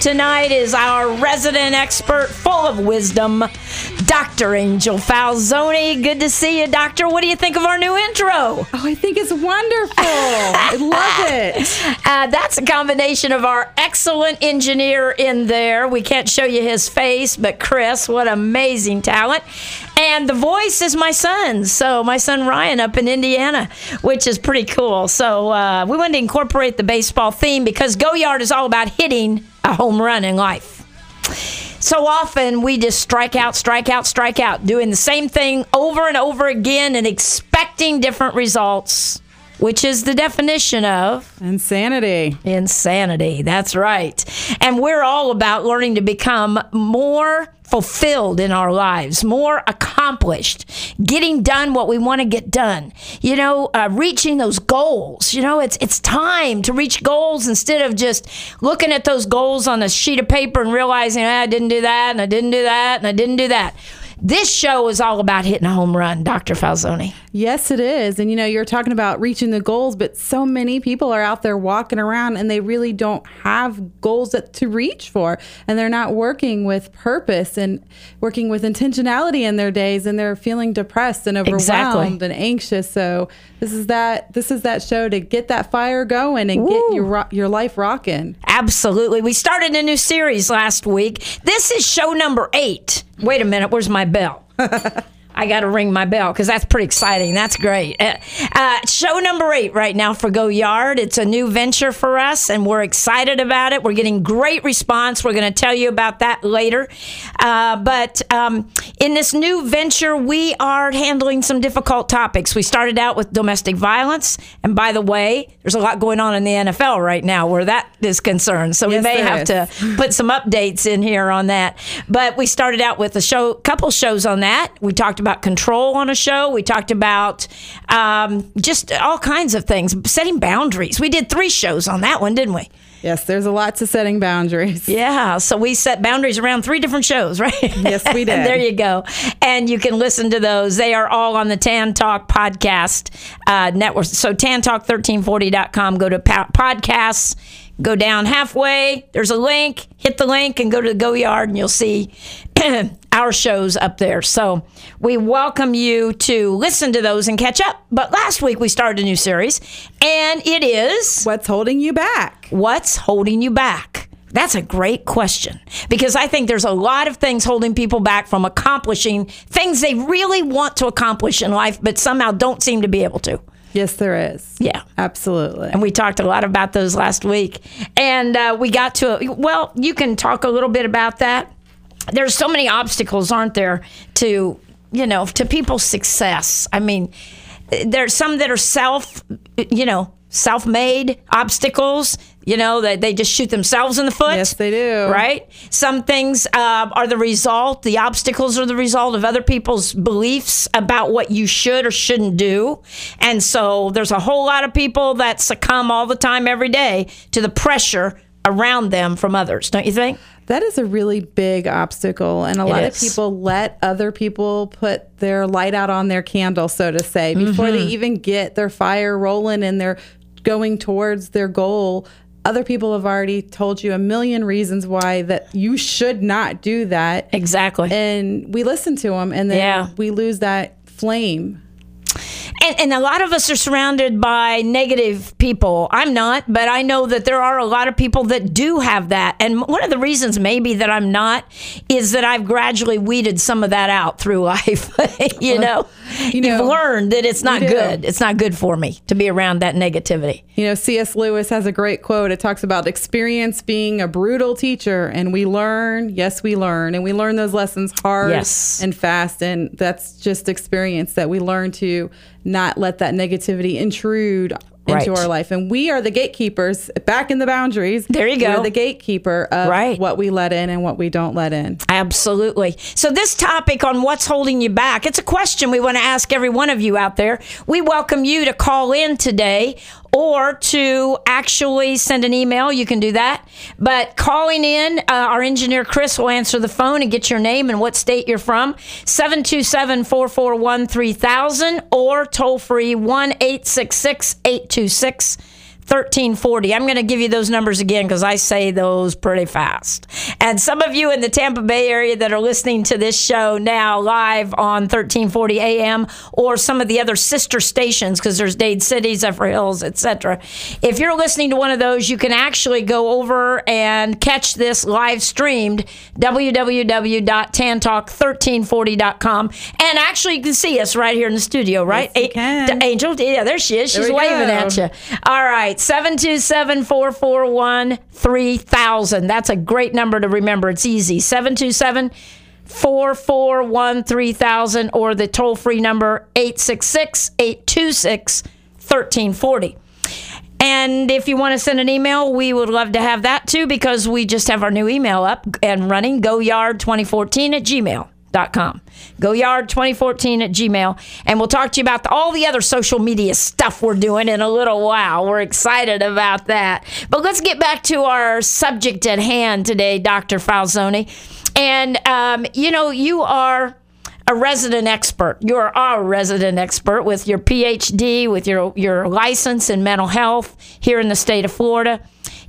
tonight is our resident expert, full of wisdom, Dr. Angel Falzoni. Good to see you, Doctor. What do you think of our new intro? Oh, I think it's wonderful. I love it. Uh, that's a combination of our excellent engineer in there. We can't show you his face, but Chris, what amazing talent. And the voice is my son's. So, my son Ryan up in Indiana, which is pretty cool. So, uh, we wanted to incorporate the baseball theme because Go Yard is all about hitting a home run in life. So often we just strike out, strike out, strike out, doing the same thing over and over again and expecting different results, which is the definition of Insanity. insanity. That's right. And we're all about learning to become more fulfilled in our lives, more accomplished, getting done what we want to get done. You know, uh, reaching those goals. You know, it's it's time to reach goals instead of just looking at those goals on a sheet of paper and realizing "Ah, I didn't do that and I didn't do that and I didn't do that. This show is all about hitting a home run, Dr. Falzoni. Yes, it is. And you know, you're talking about reaching the goals, but so many people are out there walking around and they really don't have goals that to reach for. And they're not working with purpose and working with intentionality in their days and they're feeling depressed and overwhelmed Exactly. and anxious. So this is that this is that show to get that fire going and get your ro- your life rocking. Absolutely. We started a new series last week. This is show number eight. Wait a minute, where's my bell? I got to ring my bell because that's pretty exciting. That's great. Uh, uh, show number eight right now for Go Yard. It's a new venture for us, and we're excited about it. We're getting great response. We're going to tell you about that later. Uh, but um, in this new venture, we are handling some difficult topics. We started out with domestic violence, and by the way, there's a lot going on in the NFL right now where that is concerned. So we Yes, may have is. to put some updates in here on that. But we started out with a show, couple shows on that. We talked about control on a show. We talked about um, just all kinds of things, setting boundaries. We did three shows on that one, didn't we? Yes, there's a lot to setting boundaries. Yeah, so we set boundaries around three different shows, right? Yes, we did. there you go. And you can listen to those. They are all on the Tan Talk podcast uh, network. So tantalk1340.com. Go to podcasts, go down halfway. There's a link. Hit the link and go to the Go Yard, and you'll see our shows up there. So we welcome you to listen to those and catch up. But last week we started a new series, and it is What's holding you back? What's holding you back? That's a great question because I think there's a lot of things holding people back from accomplishing things they really want to accomplish in life, but somehow don't seem to be able to. Yes, there is. Yeah. Absolutely. And we talked a lot about those last week. And uh, we got to, well, you can talk a little bit about that. There's so many obstacles, aren't there, to, you know, to people's success. I mean, there's some that are self, you know, self made obstacles, you know, that they just shoot themselves in the foot. Yes, they do. Right? Some things uh, are the result, the obstacles are the result of other people's beliefs about what you should or shouldn't do. And so there's a whole lot of people that succumb all the time, every day, to the pressure around them from others, don't you think? That is a really big obstacle. And a lot of people let other people put their light out on their candle, so to say, before Mm-hmm. they even get their fire rolling and they're going towards their goal. Other people have already told you a million reasons why that you should not do that. Exactly. And we listen to them and then Yeah. we lose that flame. And, and a lot of us are surrounded by negative people. I'm not, but I know that there are a lot of people that do have that. And one of the reasons maybe that I'm not is that I've gradually weeded some of that out through life. you know, you know, have learned that it's not good. It's not good for me to be around that negativity. You know, C.S. Lewis has a great quote. It talks about experience being a brutal teacher, and we learn, yes, we learn, and we learn those lessons hard Yes. and fast. And that's just experience that we learn to not let that negativity intrude into our life. And we are the gatekeepers back in the boundaries. There you go. We're the gatekeeper of Right. what we let in and what we don't let in. Absolutely. So, this topic on what's holding you back, it's a question we want to ask every one of you out there. We welcome you to call in today or to actually send an email. You can do that. But calling in, uh, our engineer Chris will answer the phone and get your name and what state you're from. 727 441 3000 or toll free 1 866 826 1340. I'm going to give you those numbers again because I say those pretty fast. And some of you in the Tampa Bay area that are listening to this show now live on 1340 AM or some of the other sister stations because there's Dade City, Zephyrhills, etc. If you're listening to one of those, you can actually go over and catch this live streamed www.tantalk1340.com and actually you can see us right here in the studio, right? Yes, can. Angel, yeah, there she is. She's waving go. at you. All right, 727 441 3000. That's a great number to remember. It's easy. 727 441 3000 or the toll free number 866 826 1340. And if you want to send an email, we would love to have that too because we just have our new email up and running goyard2014 at gmail.com. Goyard2014 at gmail. And we'll talk to you about the, all the other social media stuff we're doing in a little while. We're excited about that. But let's get back to our subject at hand today, Dr. Falzoni. And, um, you know, you are a resident expert. You're our resident expert with your PhD, with your your license in mental health here in the state of Florida.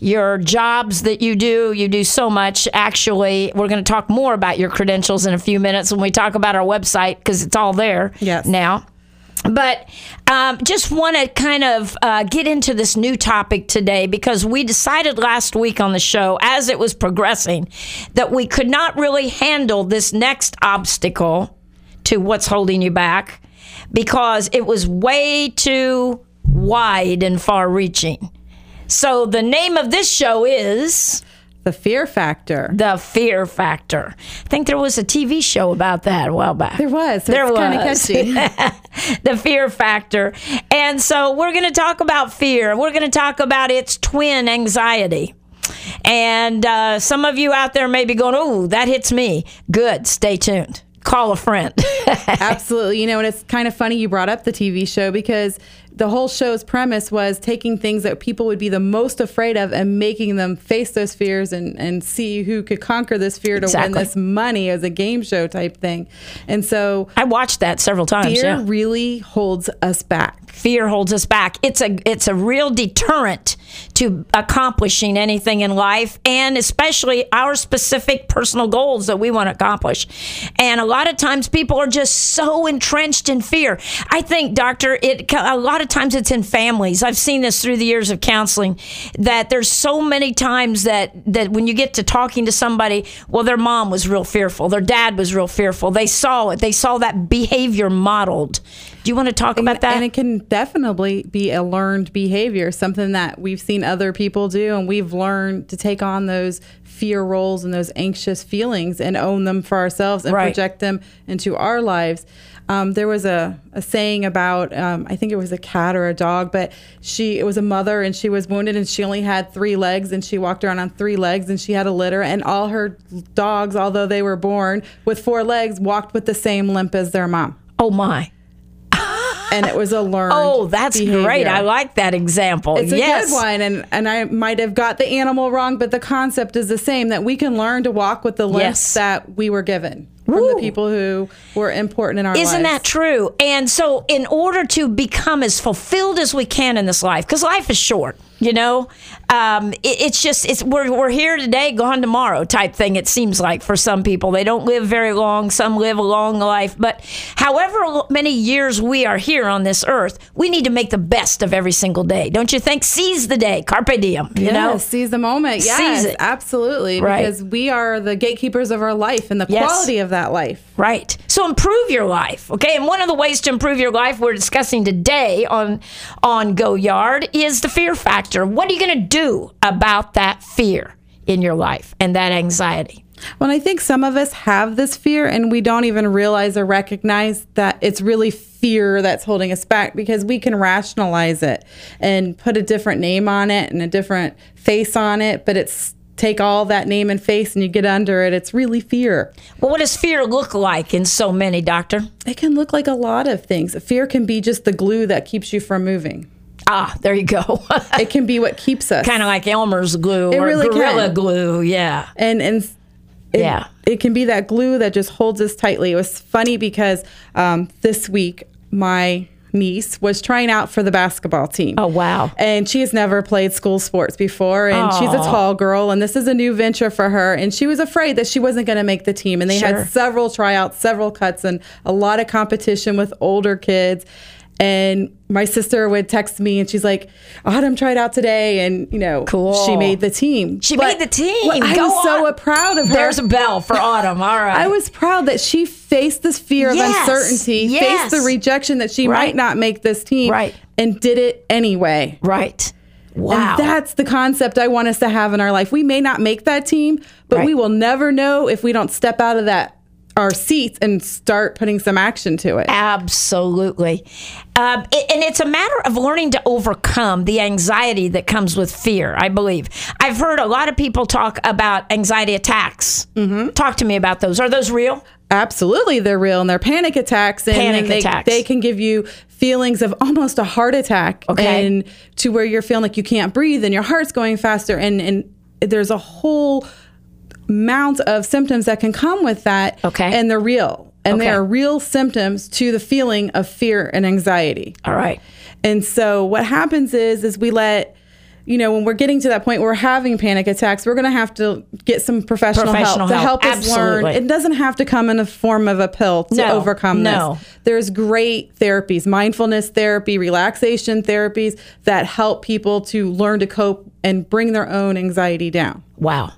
Your jobs that you do, you do so much. Actually, we're going to talk more about your credentials in a few minutes when we talk about our website because it's all there Yes. now. But um, just want to kind of uh, get into this new topic today because we decided last week on the show, as it was progressing, that we could not really handle this next obstacle to what's holding you back because it was way too wide and far reaching. So the name of this show is The fear factor. The Fear Factor. I think there was a TV show about that a while back. There was. So There it's kind of was. catchy. the fear factor. And so we're going to talk about fear. We're going to talk about its twin anxiety. And uh, some of you out there may be going, oh, that hits me. Good. Stay tuned. Call a friend. Absolutely. You know, and it's kind of funny you brought up the TV show because the whole show's premise was taking things that people would be the most afraid of and making them face those fears and, and see who could conquer this fear to Exactly. win this money as a game show type thing. And so I watched that several times. fear yeah. really holds us back. fear holds us back. It's a it's a real deterrent to accomplishing anything in life and especially our specific personal goals that we want to accomplish. And a lot of times people are just so entrenched in fear. I think doctor it a lot of times it's in families. I've seen this through the years of counseling that there's so many times that that when you get to talking to somebody, well their mom was real fearful, their dad was real fearful. They saw it. They saw that behavior modeled. Do you want to talk about that? And it can definitely be a learned behavior, something that we've seen other people do, and we've learned to take on those fear roles and those anxious feelings and own them for ourselves and Right. project them into our lives. Um, there was a, a saying about um, I think it was a cat or a dog, but she it was a mother and she was wounded and she only had three legs and she walked around on three legs and she had a litter and all her dogs, although they were born with four legs, walked with the same limp as their mom oh my. and it was a learned. Oh, that's behavior. great. I like that example. It's a yes. good one, and and I might have got the animal wrong, but the concept is the same that we can learn to walk with the limps Yes. that we were given. From Woo. the people who were important in our life. Isn't lives. that true? And so, in order to become as fulfilled as we can in this life, because life is short, you know, um, it, it's just it's we're we're here today, gone tomorrow type thing. It seems like for some people, they don't live very long. Some live a long life, but however many years we are here on this earth, we need to make the best of every single day, don't you think? Seize the day, carpe diem. You Yes, know, seize the moment. Yes, Seize it. absolutely. Right. Because we are the gatekeepers of our life and the Yes. quality of that life. Right. So improve your life. Okay. And one of the ways to improve your life we're discussing today on on Go Yard is the fear factor. What are you going to do about that fear in your life and that anxiety? Well, I think some of us have this fear and we don't even realize or recognize that it's really fear that's holding us back because we can rationalize it and put a different name on it and a different face on it, but it's take all that name and face and you get under it. It's really fear. Well, what does fear look like in so many, doctor? It can look like a lot of things. Fear can be just the glue that keeps you from moving. Ah, there you go. It can be what keeps us. kind of like Elmer's glue It or really Gorilla can. glue. Yeah. and and it, Yeah. it can be that glue that just holds us tightly. It was funny because um, this week my niece was trying out for the basketball team. Oh, wow. And she has never played school sports before, and she's a tall girl, and this is a new venture for her. And she was afraid that she wasn't going to make the team. And they Sure. had several tryouts, several cuts, and a lot of competition with older kids. And my sister would text me, and she's like, "Autumn tried out today, and you know, Cool. she made the team. She But made the team. what- I Go was so proud of her. There's a bell for autumn. All right. I was proud that she faced this fear Yes, of uncertainty, yes. faced the rejection that she Right. might not make this team, Right. and did it anyway. right. Wow. And that's the concept I want us to have in our life. We may not make that team, but Right. we will never know if we don't step out of that our seats and start putting some action to it. Absolutely. Um, it- and it's a matter of learning to overcome the anxiety that comes with fear, I believe. I've heard a lot of people talk about anxiety attacks. Mm-hmm. Talk to me about those. Are those real? Absolutely, they're real and they're panic attacks. And Panic they, attacks. They can give you feelings of almost a heart attack, Okay. and to where you're feeling like you can't breathe and your heart's going faster, and and there's a whole amount of symptoms that can come with that. Okay. and they're real, and they are real symptoms to the feeling of fear and anxiety. All right. And so what happens is is we let you know when we're getting to that point where we're having panic attacks, we're going to have to get some professional, Professional help to help. help us learn. It doesn't have to come in the form of a pill to No, overcome no. this. There's great therapies, mindfulness therapy, relaxation therapies that help people to learn to cope and bring their own anxiety down. Wow.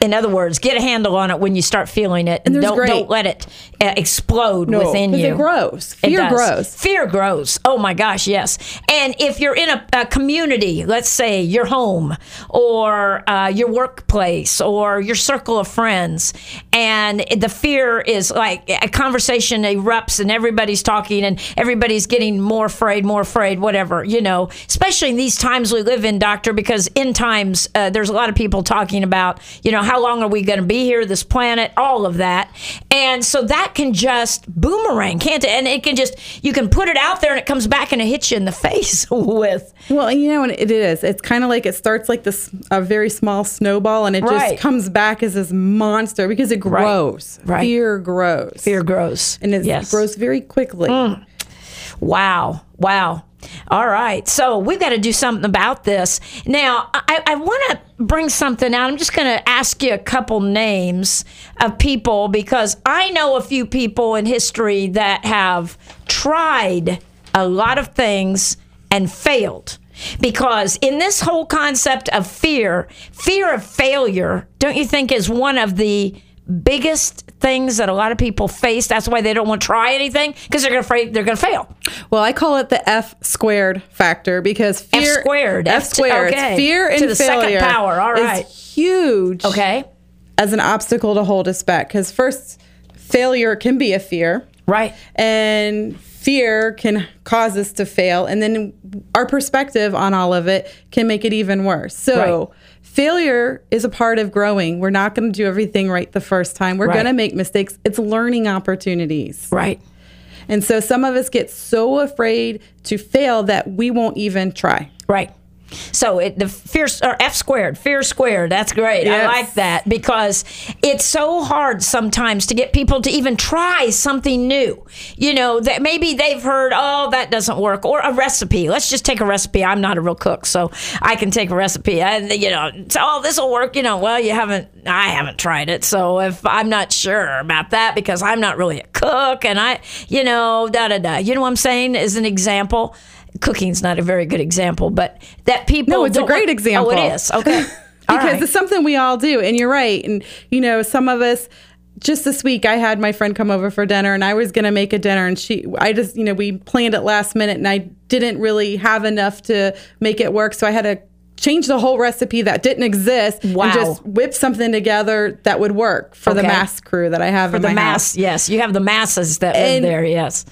In other words, get a handle on it when you start feeling it, and don't great- don't let it uh, explode within you. it grows. It Fear does. grows. Fear grows. Oh my gosh, yes. And if you're in a, a community, let's say your home or uh, your workplace or your circle of friends, and the fear is like a conversation erupts and everybody's talking and everybody's getting more afraid, more afraid, whatever, you know, especially in these times we live in, doctor, because in times uh, there's a lot of people talking about, you know, how long are we going to be here, this planet, all of that. And so that can just boomerang, can't it? And it can just, you can put it out there and it comes back and it hits you in the face with. Well, you know, and it is. It's kind of like it starts like this a very small snowball, and it Right. just comes back as this monster because it grows. Right. Fear grows. Fear grows. and it yes. grows very quickly. Mm. Wow. Wow. All right. So we've got to do something about this. Now, I, I want to bring something out. I'm just going to ask you a couple names of people because I know a few people in history that have tried a lot of things and failed. Because in this whole concept of fear, fear of failure, don't you think is one of the biggest things that a lot of people face? That's why they don't want to try anything because they're afraid they're going to fail. Well, I call it the F squared factor because F fear squared. F F- squared. okay. Fear To and the second failure power. All right. huge. Okay. as an obstacle to hold us back because first failure can be a fear Right. and fear can cause us to fail and then our perspective on all of it can make it even worse so Right. Failure is a part of growing we're not going to do everything right the first time we're Right. going to make mistakes it's learning opportunities Right. and so some of us get so afraid to fail that we won't even try Right. So it, the fear or F squared, fear squared. That's great. I like that because it's so hard sometimes to get people to even try something new. You know that maybe they've heard, oh, that doesn't work, or a recipe. Let's just take a recipe. I'm not a real cook, so I can take a recipe. And you know, so, oh, this will work. You know, well, you haven't. I haven't tried it, so if I'm not sure about that because I'm not really a cook, and I, you know, da da da. You know what I'm saying? As an example. Cooking's not a very good example, but that people. No, it's a great example. Oh, it is. Okay. Because right. it's something we all do and you're right and you know some of us just this week i had my friend come over for dinner and i was going to make a dinner and she i just you know we planned it last minute and i didn't really have enough to make it work so i had to change the whole recipe that didn't exist Wow. and just whip something together that would work for the mass crew that i have in the my mass, house yes, you have the masses that live there. Yes,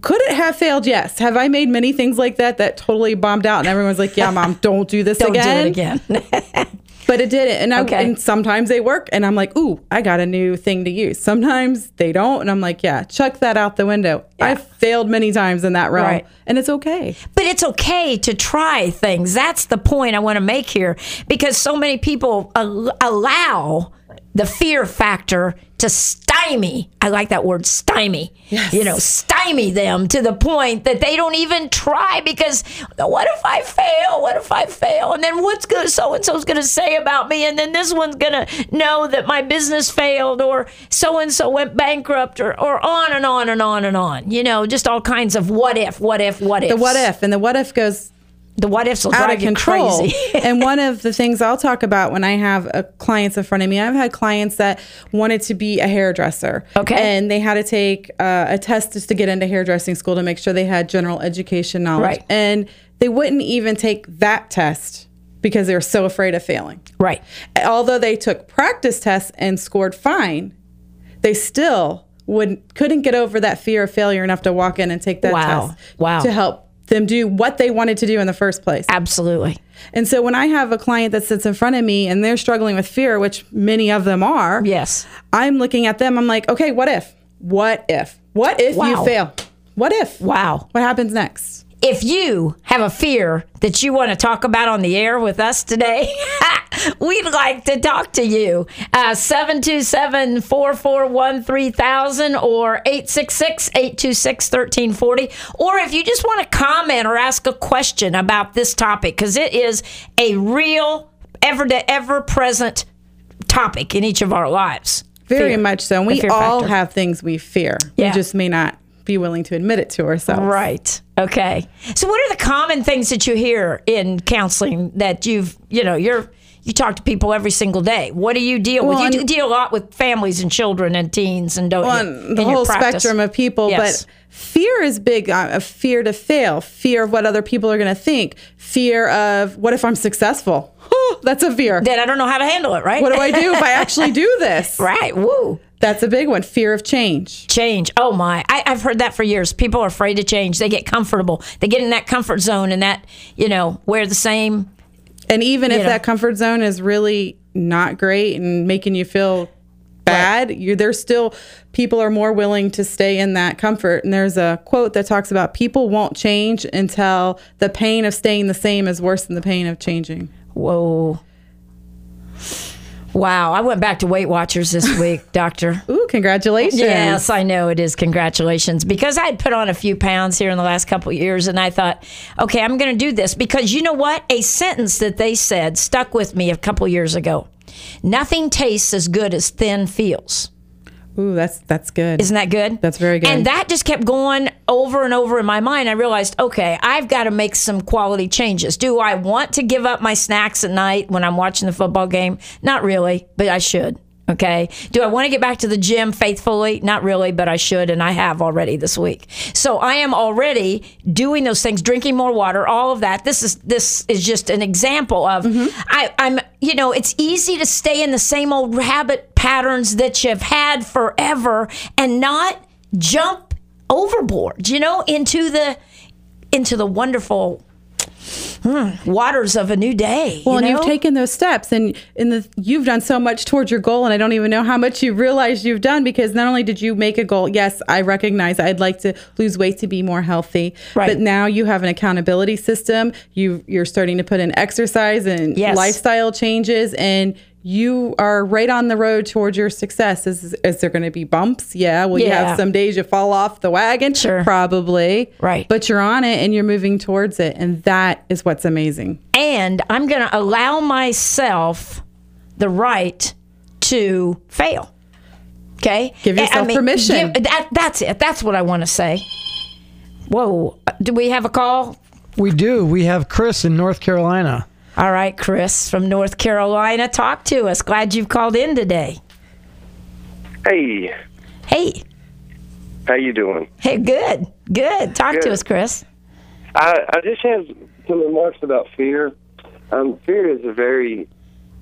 could it have failed yes have i made many things like that that totally bombed out and everyone's like yeah mom don't do this don't again do it again. But it didn't. And, I, Okay. and sometimes they work. And I'm like, ooh, I got a new thing to use. Sometimes they don't. And I'm like, yeah, chuck that out the window. I've failed many times in that realm. Right. And it's okay. But it's okay to try things. That's the point I want to make here because so many people al- allow the fear factor to stymie. I like that word stymie. Yes. You know, stymie them to the point that they don't even try because what if I fail? What if I fail? And then what's good so and so's going to say about me? And then this one's going to know that my business failed or so and so went bankrupt or, or on and on and on and on. You know, just all kinds of what if, what if, what if. The what if. And the what if goes The what ifs will out drive of you control. crazy. and one of the things I'll talk about when I have uh, clients in front of me, I've had clients that wanted to be a hairdresser. Okay. And they had to take uh, a test just to get into hairdressing school to make sure they had general education knowledge. Right. And they wouldn't even take that test because they were so afraid of failing. right. although they took practice tests and scored fine, they still would couldn't get over that fear of failure enough to walk in and take that Wow. test Wow. to help them do what they wanted to do in the first place. Absolutely. And so when I have a client that sits in front of me and they're struggling with fear, which many of them are, Yes. I'm looking at them. I'm like, okay, what if? What if? What if Wow. you fail? What if? Wow. What happens next? If you have a fear that you want to talk about on the air with us today, we'd like to talk to you. Uh, 727 441 3000 or 866 826 1340. Or if you just want to comment or ask a question about this topic, because it is a real, ever to ever present topic in each of our lives. Very Fear. much so. And we all factor. have things we fear. Yeah. We just may not be willing to admit it to ourselves. Right. Okay. So what are the common things that you hear in counseling that you've, you know, you're you talk to people every single day. What do you deal Well, with? You deal a lot with families and children and teens and don't you? the whole spectrum of people, Yes. but fear is big. Uh, a fear to fail, fear of what other people are going to think, fear of what if I'm successful? That's a fear. Then I don't know how to handle it, right? What do I do if I actually do this? right. Woo. That's a big one. Fear of change. Change. Oh my. I, I've heard that for years. People are afraid to change. They get comfortable. They get in that comfort zone and that, you know, wear the same And even if know. that comfort zone is really not great and making you feel bad, you there's still people are more willing to stay in that comfort. And there's a quote that talks about people won't change until the pain of staying the same is worse than the pain of changing. Whoa. Wow. I went back to Weight Watchers this week, doctor. Ooh, congratulations. Yes, I know it is. Congratulations. Because I had put on a few pounds here in the last couple of years, and I thought, okay, I'm going to do this. Because you know what? A sentence that they said stuck with me a couple years ago. Nothing tastes as good as thin feels. Ooh, that's that's good. Isn't that good? That's very good. And that just kept going over and over in my mind. I realized, okay, I've got to make some quality changes. Do I want to give up my snacks at night when I'm watching the football game? Not really, but I should. Okay. Do I want to get back to the gym faithfully? Not really, but I should, and I have already this week. So I am already doing those things, drinking more water, all of that. This is this is just an example of mm-hmm. I, I'm you know, it's easy to stay in the same old habit patterns that you've had forever and not jump overboard, you know, into the into the wonderful Hmm. waters of a new day. Well, you and know? you've taken those steps, and in the you've done so much towards your goal, and I don't even know how much you realize you've done because not only did you make a goal, yes, I recognize I'd like to lose weight to be more healthy, Right. but now you have an accountability system. You you're starting to put in exercise and Yes. lifestyle changes, and you are right on the road towards your success. Is, is there going to be bumps? Yeah. Will you have some days you fall off the wagon? Sure. Probably. Right. But you're on it and you're moving towards it. And that is what's amazing. and I'm going to allow myself the right to fail. Okay, Give I- I yourself permission. give- that, that's it. That's what I want to say. Whoa! Do we have a call? We do. We have Chris in North Carolina. All right, Chris from North Carolina, talk to us. Glad you've called in today. Hey, Hey, how you doing? hey, good, good. Talk to us, Chris. I, I just have some remarks about fear. Um, fear is a very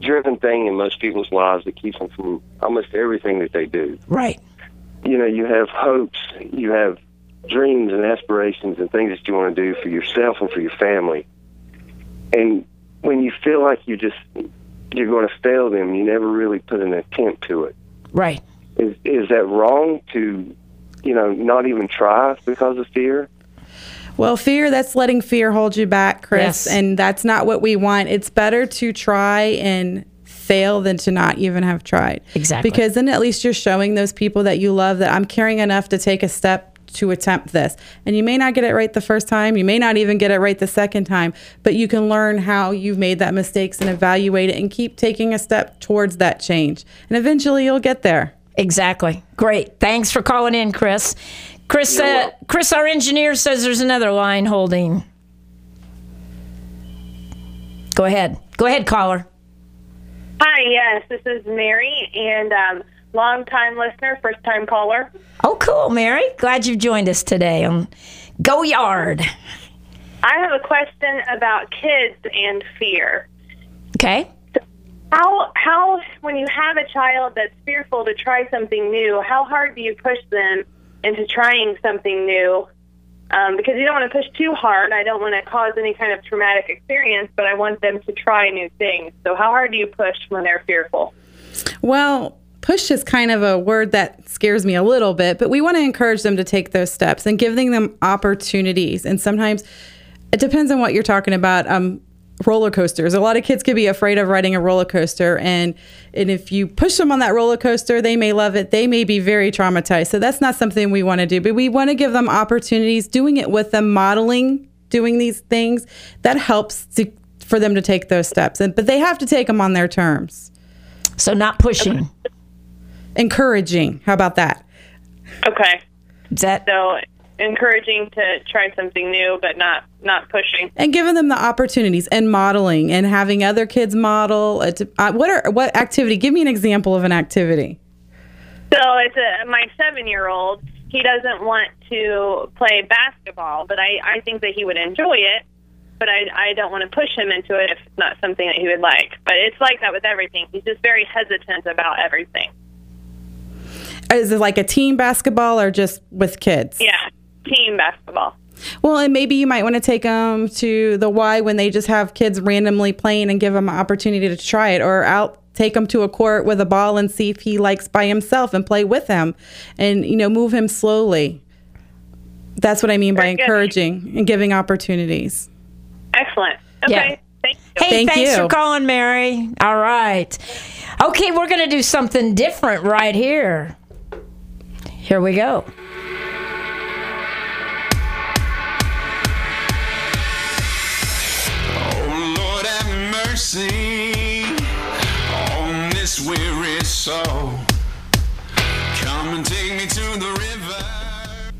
driven thing in most people's lives that keeps them from almost everything that they do. Right. You know, you have hopes, you have dreams and aspirations and things that you want to do for yourself and for your family. And when you feel like you just you're going to fail them, you never really put an attempt to it. Right. Is is that wrong to, you know, not even try because of fear? Well, fear, that's letting fear hold you back, Chris. Yes. And that's not what we want. It's better to try and fail than to not even have tried. Exactly. Because then at least you're showing those people that you love that I'm caring enough to take a step to attempt this. And you may not get it right the first time. You may not even get it right the second time, but you can learn how you've made that mistakes and evaluate it and keep taking a step towards that change. And eventually you'll get there. Exactly. Great. Thanks for calling in, Chris. Chris, uh, Chris, our engineer says there's another line holding. Go ahead. Go ahead, caller. Hi, yes, this is Mary, and um, long-time listener, first-time caller. Oh, cool, Mary. Glad you've joined us today on Go Yard. I have a question about kids and fear. Okay. How, how, when you have a child that's fearful to try something new, how hard do you push them into trying something new? Um, because you don't want to push too hard. I don't want to cause any kind of traumatic experience, but I want them to try new things. So, how hard do you push when they're fearful? Well, push is kind of a word that scares me a little bit, but we want to encourage them to take those steps and giving them opportunities. And sometimes it depends on what you're talking about. Um, roller coasters. A lot of kids could be afraid of riding a roller coaster, and and if you push them on that roller coaster, they may love it. They may be very traumatized. So that's not something we want to do. But we want to give them opportunities, doing it with them, modeling doing these things. That helps to, for them to take those steps. And but they have to take them on their terms. So, not pushing. Encouraging. How about that? Okay. Is that So, encouraging to try something new, but not not pushing. and giving them the opportunities and modeling and having other kids model uh, uh, what are what activity give me an example of an activity So it's a my seven year old. He doesn't want to play basketball, but I I think that he would enjoy it. But I I don't want to push him into it if it's not something that he would like. But it's like that with everything. He's just very hesitant about everything. Is it like a team basketball or just with kids Yeah, team basketball. well and maybe you might want to take them to the y when they just have kids randomly playing and give them an opportunity to try it or out take him to a court with a ball and see if he likes by himself and play with him and you know move him slowly that's what i mean by Very good. encouraging and giving opportunities Excellent. Yeah. Okay. Thank you. Hey, Thank thanks you. for calling, Mary. All right. Okay, we're going to do something different right here. Here we go. Oh Lord have mercy on this weary soul. Come and take me to the river.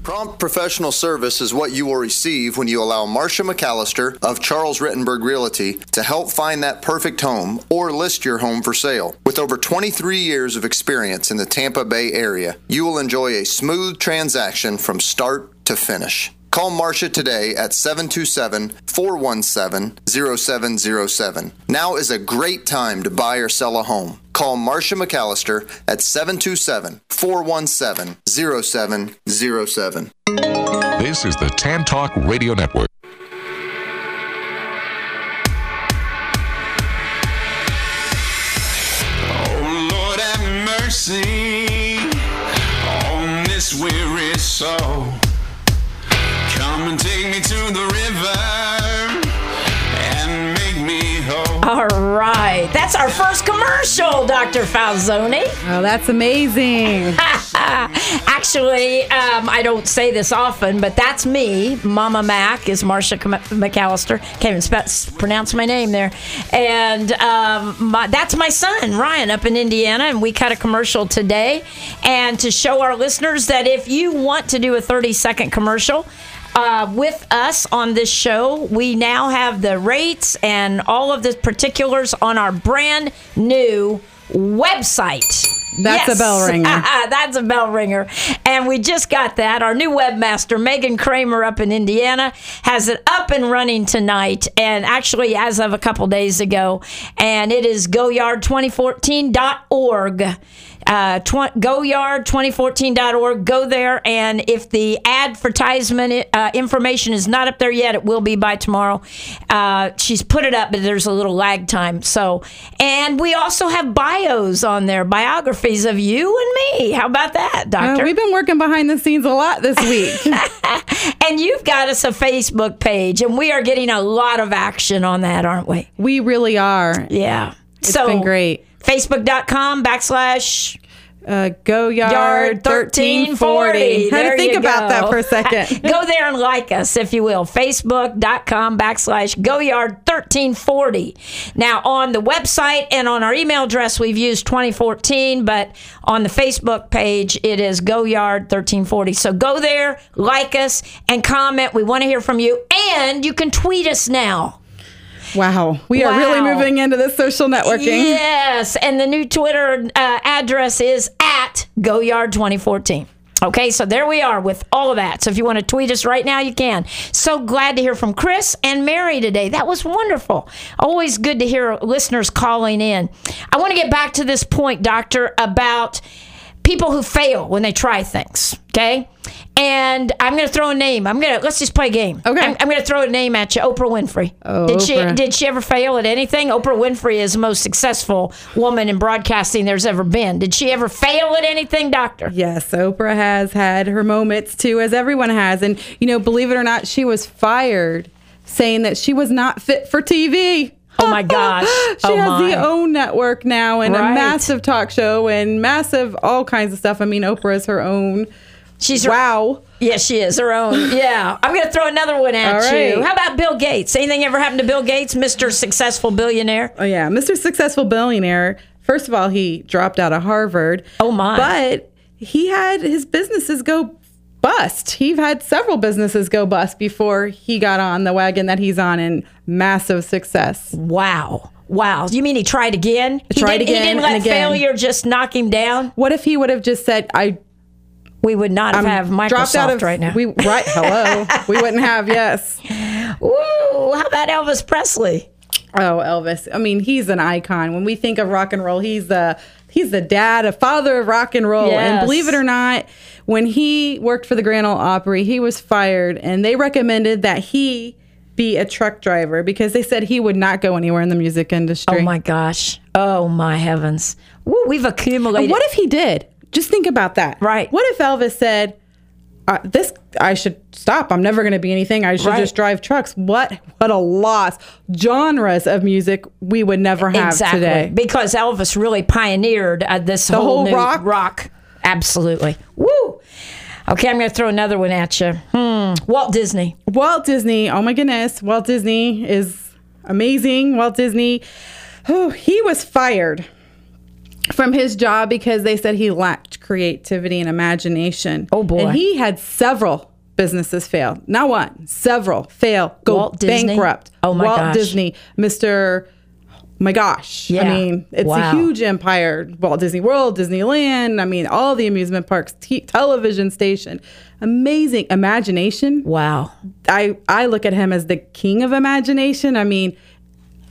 Prompt professional service is what you will receive when you allow Marcia McAllister of Charles Rutenberg Realty to help find that perfect home or list your home for sale. With over 23 years of experience in the Tampa Bay area, you will enjoy a smooth transaction from start to finish. Call Marcia today at 727 417 0707. Now is a great time to buy or sell a home. Call Marcia McAllister at 727 417 0707. This is the Tan Talk Radio Network. Oh, Lord, have mercy on this weary soul. Come and take me to the river. All right. That's our first commercial, Dr. Falzoni. Oh, that's amazing. Actually, um, I don't say this often, but that's me. Mama Mac is Marsha McAllister. Can't even spe- pronounce my name there. And um, my, that's my son, Ryan, up in Indiana. And we cut a commercial today. And to show our listeners that if you want to do a 30 second commercial, uh, with us on this show. We now have the rates and all of the particulars on our brand new website. That's a bell ringer. That's a bell ringer. And we just got that. Our new webmaster, Megan Kramer, up in Indiana, has it up and running tonight. And actually, as of a couple days ago. And it is goyard2014.org. Uh, tw- goyard2014.org. Go there, and if the advertisement uh, information is not up there yet, it will be by tomorrow. Uh, she's put it up, but there's a little lag time. So, and we also have bios on there, biographies of you and me. How about that, Uh, Doctor? we've been working behind the scenes a lot this week. and you've got us a Facebook page, and we are getting a lot of action on that, aren't we? we really are. Yeah. It's so been great. Facebook.com backslash Uh, go yard, Yard 1340. 1340. Had to think about that for a second. Go there and like us, if you will. Facebook.com backslash GoYard1340. Now, on the website and on our email address, we've used 2014, but on the Facebook page, it is GoYard1340. So go there, like us, and comment. We want to hear from you. And you can tweet us now. Wow. We are really moving into this social networking. Yes, and the new Twitter uh, address is at GoYard2014. Okay, so there we are with all of that. So if you want to tweet us right now, you can. So glad to hear from Chris and Mary today. That was wonderful. Always good to hear listeners calling in. I want to get back to this point, Doctor, about people who fail when they try things. Okay. And I'm going to throw a name. I'm to let's just play a game. Okay. I'm, I'm going to throw a name at you. Oprah Winfrey. Oh, did she did she ever fail at anything? Oprah Winfrey is the most successful woman in broadcasting there's ever been. Did she ever fail at anything, Doctor? Yes, Oprah has had her moments too, as everyone has. And, you know, believe it or not, she was fired saying that she was not fit for TV. Oh my gosh. she Oh has my. the own network now and Right. a massive talk show and massive all kinds of stuff. I mean, Oprah is her own. She's Wow. Yes, she is her own. Yeah. I'm going to throw another one at All you. right. How about Bill Gates? Anything ever happened to Bill Gates, Mr. Successful Billionaire? Oh yeah, Mr. Successful Billionaire. First of all, he dropped out of Harvard. Oh, my. But he had his businesses go bust. He had several businesses go bust before he got on the wagon that he's on and massive success. Wow. Wow. You mean he tried again? He Tried did, He again didn't let again. failure just knock him down? What if he would have just said, "I We would not have, I'm have Microsoft of right now. We right, hello. we wouldn't have yes. Ooh, how about Elvis Presley? Oh, Elvis. I mean, he's an icon. When we think of rock and roll, he's the he's the dad, a father of rock and roll. Yes. And believe it or not, when he worked for the Grand Ole Opry, he was fired and they recommended that he be a truck driver because they said he would not go anywhere in the music oh industry. Oh my gosh. Oh my heavens. Woo, we've accumulated. What if he did? Just think about that. Right. What if Elvis said, uh, "This I should stop. I'm never going to be anything. I should Right. just drive trucks." What what a loss. Genres of music we would never have exactly today. because Elvis really pioneered uh, this whole, whole new rock? rock. Absolutely. Woo. Okay, I'm going to throw another one at you. Hmm. Walt Disney. Walt Disney. Oh my goodness, Walt Disney is amazing. Walt Disney. Oh, he was fired from his job because they said he lacked creativity and imagination. Oh, boy. And he had several businesses fail. Not one, several fail, go Walt Disney? bankrupt. Oh, my Walt gosh. Disney, Mr. Oh my gosh. Yeah. I mean, it's Wow. a huge empire. Walt Disney World, Disneyland, I mean, all the amusement parks, t- television station. Amazing imagination. Wow. I I look at him as the king of imagination. I mean,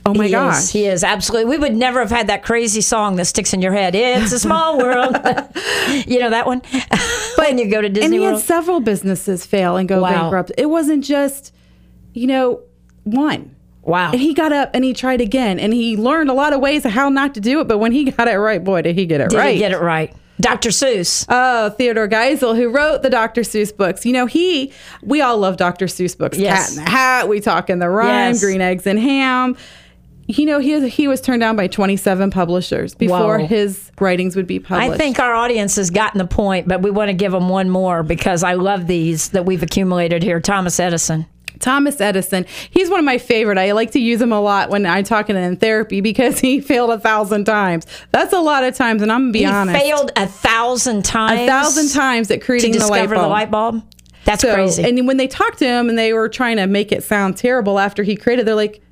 oh my he gosh. Is, he is absolutely. We would never have had that crazy song that sticks in your head. It's a small world. you know that one? when you go to Disney and he had several businesses fail and go Wow. bankrupt. It wasn't just, you know, one. Wow. And he got up and he tried again and he learned a lot of ways of how not to do it. But when he got it right, boy, did he get it Did right. he get it right? Dr. Seuss. Oh, Theodore Geisel, who wrote the Dr. Seuss books. You know, he, we all love Dr. Seuss books. Yes. Cat in the Hat, We Talk in the Rhyme, Yes. Green Eggs and Ham. You know, he, he was turned down by 27 publishers before Whoa. his writings would be published. I think our audience has gotten the point, but we want to give them one more because I love these that we've accumulated here. Thomas Edison. Thomas Edison, he's one of my favorite. I like to use him a lot when I'm talking in therapy because he failed a thousand times. That's a lot of times, and I'm gonna be He honest. failed a thousand times. a thousand times at to creating the light bulb. the light bulb. That's So- crazy. And when they talked to him and they were trying to make it sound terrible after he created, they're like,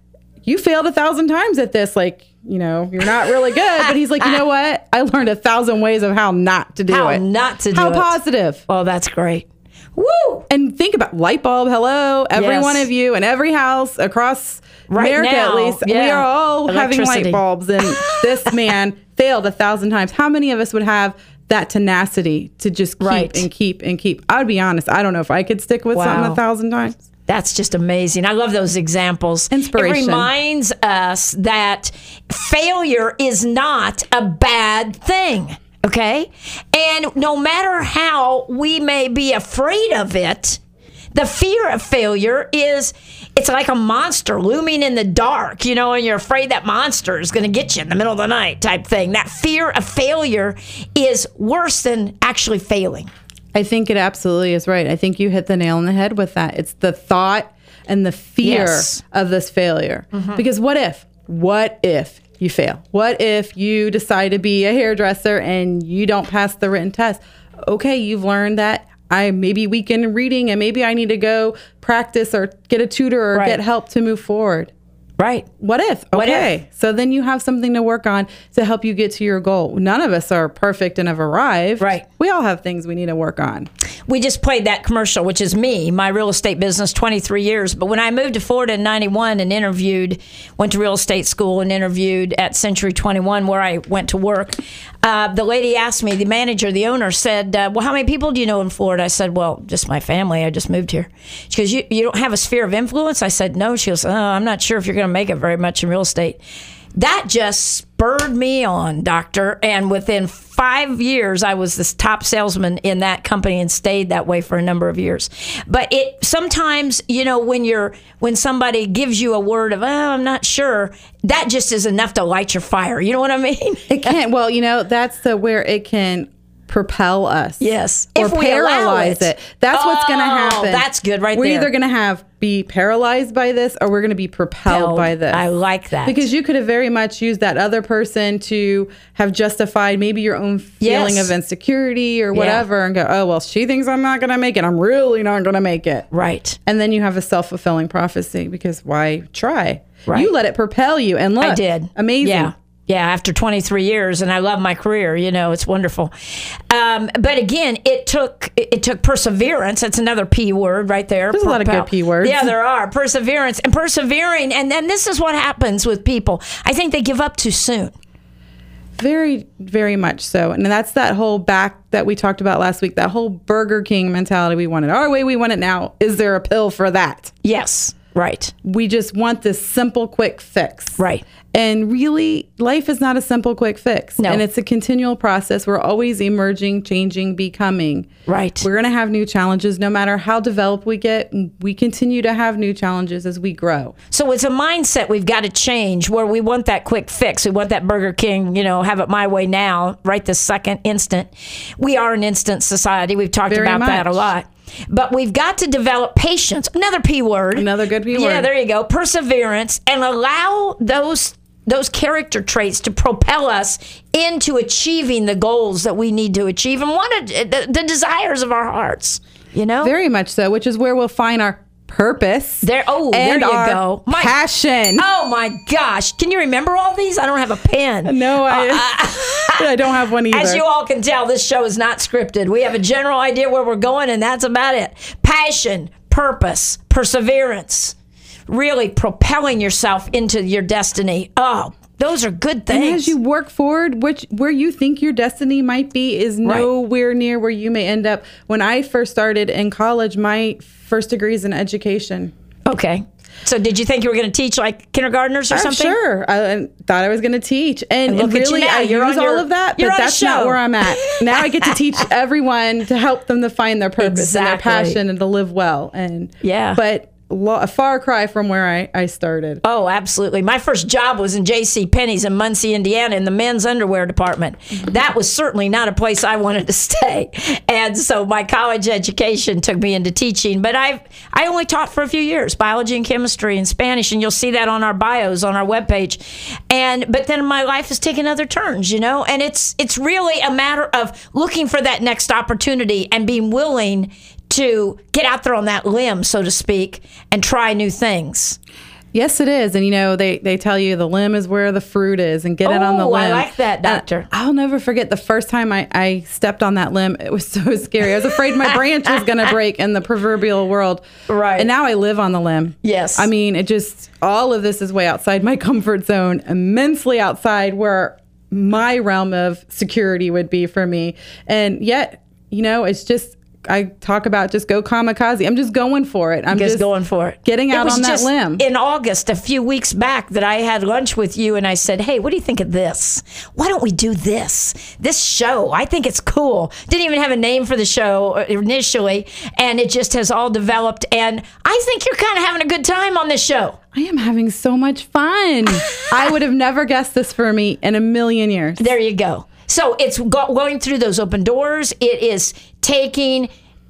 "You failed a thousand times at this. Like, you know, you're not really good." But he's like, "You know what? I learned a thousand ways of how not to do How it. not to do how it. positive." oh, that's great. Woo! And think about light bulb. Hello, every Yes. one of you in every house across Right America, now, at least, we are all having light bulbs. And this man failed a thousand times. How many of us would have that tenacity to just keep Right. and keep and keep? I would be honest. I don't know if I could stick with something a thousand times. That's just amazing. I love those examples. Inspiration. It reminds us that failure is not a bad thing. Okay? And no matter how we may be afraid of it, the fear of failure is it's like a monster looming in the dark, you know, and you're afraid that monster is going to get you in the middle of the night type thing. That fear of failure is worse than actually failing. I think it absolutely is right. I think you hit the nail on the head with that. It's the thought and the fear Yes. of this failure. Mm-hmm. Because what if? What if you fail? What if you decide to be a hairdresser and you don't pass the written test? Okay, you've learned that I maybe weak in reading and maybe I need to go practice or get a tutor or Right. get help to move forward. Right. What if? What Okay. So then you have something to work on to help you get to your goal. None of us are perfect and have arrived. Right. We all have things we need to work on. we just played that commercial, which is me, my real estate business, 23 years. But when I moved to Florida in 91 and interviewed, went to real estate school and interviewed at Century 21, where I went to work, uh, the lady asked me, the manager, the owner said, uh, Well, how many people do you know in Florida? I said, Well, just my family. I just moved here. She goes, You, you don't have a sphere of influence? I said, No. She goes, oh, I'm not sure if you're going to make it very much in real estate. That just spurred me on, doctor. And within five years, I was this top salesman in that company and stayed that way for a number of years. But it sometimes, you know, when you're when somebody gives you a word of, oh, I'm not sure, that just is enough to light your fire. You know what I mean? It can't. Well, you know, that's the where it can propel us. Yes. Or If we allow paralyze it. it. That's what's going to Oh, happen. that's good right we're there. either going to have be paralyzed by this or we're going to be propelled by this. I like that. Because you could have very much used that other person to have justified maybe your own feeling Yes. of insecurity or whatever and go, oh, well, she thinks I'm not going to make it. I'm really not going to make it. Right. And then you have a self fulfilling prophecy because why try? Right. You let it propel you. And look, I did. Amazing. Yeah. Yeah, after 23 years, and I love my career. You know, it's wonderful. Um, but again, it took it took perseverance. That's another P word right there. There's a lot of good P words. Yeah, there are perseverance and persevering. And then this is what happens with people. I think they give up too soon. Very, very much so. And that's that whole back that we talked about last week, that whole Burger King mentality. We want it our way, we want it now. Is there a pill for that? Yes, right, We just want this simple, quick fix. right. And really, life is not a simple, quick fix. No. And it's a continual process. We're always emerging, changing, becoming. Right. We're going to have new challenges no matter how developed we get. We continue to have new challenges as we grow. So it's a mindset we've got to change where we want that quick fix. We want that Burger King, you know, have it my way now, right this second instant. We are an instant society. We've talked Very about that a lot. But we've got to develop patience. Another P word. Another good P word. Yeah, there you go. Perseverance and allow those those character traits to propel us into achieving the goals that we need to achieve and one of the, the desires of our hearts. You know? Very much so, which is where we'll find our purpose. There- oh, there you go. My- passion. Oh my gosh. Can you remember all these? I don't have a pen. No, I, uh, I don't have one either. As you all can tell, this show is not scripted. We have a general idea where we're going, and that's about it. Passion, purpose, perseverance, really propelling yourself into your destiny. Oh, those are good things. and as you work forward, which where you think your destiny might be is Right. nowhere near where you may end up. When I first started in college, my first degree is in education. Okay. So did you think you were going to teach like kindergartners or I'm something? sure. I, I thought I was going to teach, and, And you really, now. I You're use all your- of that. But that's not where I'm at. now I get to teach everyone to help them to find their purpose and their passion and to live well. And Yeah. but lo- a far cry from where I, I started. Oh, absolutely. My first job was in J.C. Penney's in Muncie, Indiana, in the men's underwear department. That was certainly not a place I wanted to stay, and so my college education took me into teaching. But I I only taught for a few years, biology and chemistry and Spanish, and you'll see that on our bios on our webpage. And but then my life has taken other turns, you know, and it's it's really a matter of looking for that next opportunity and being willing to get out there on that limb, so to speak, and try new things. Yes, it is. And you know, they, they tell you the limb is where the fruit is and get it on the Oh, I limb. like that, And doctor. I'll never forget the first time I, I stepped on that limb. It was so scary. I was afraid my branch was going to break in the proverbial world. Right. And now I live on the limb. Yes. I mean, it just, all of this is way outside my comfort zone, immensely outside where my realm of security would be for me. And yet, you know, it's just, I talk about just go kamikaze. I'm just going for it. I'm just, just, going for it. Getting It out was on that limb. In August, a few weeks back, that I had lunch with you and I said, Hey, what do you think of this? Why don't we do this? This show, I think it's cool. Didn't even have a name for the show uh, initially, and it just has all developed. And I think you're kind of having a good time on this show. I am having so much fun. I would have never guessed this for me in a million years. There you go. So it's going through those open doors. It is taking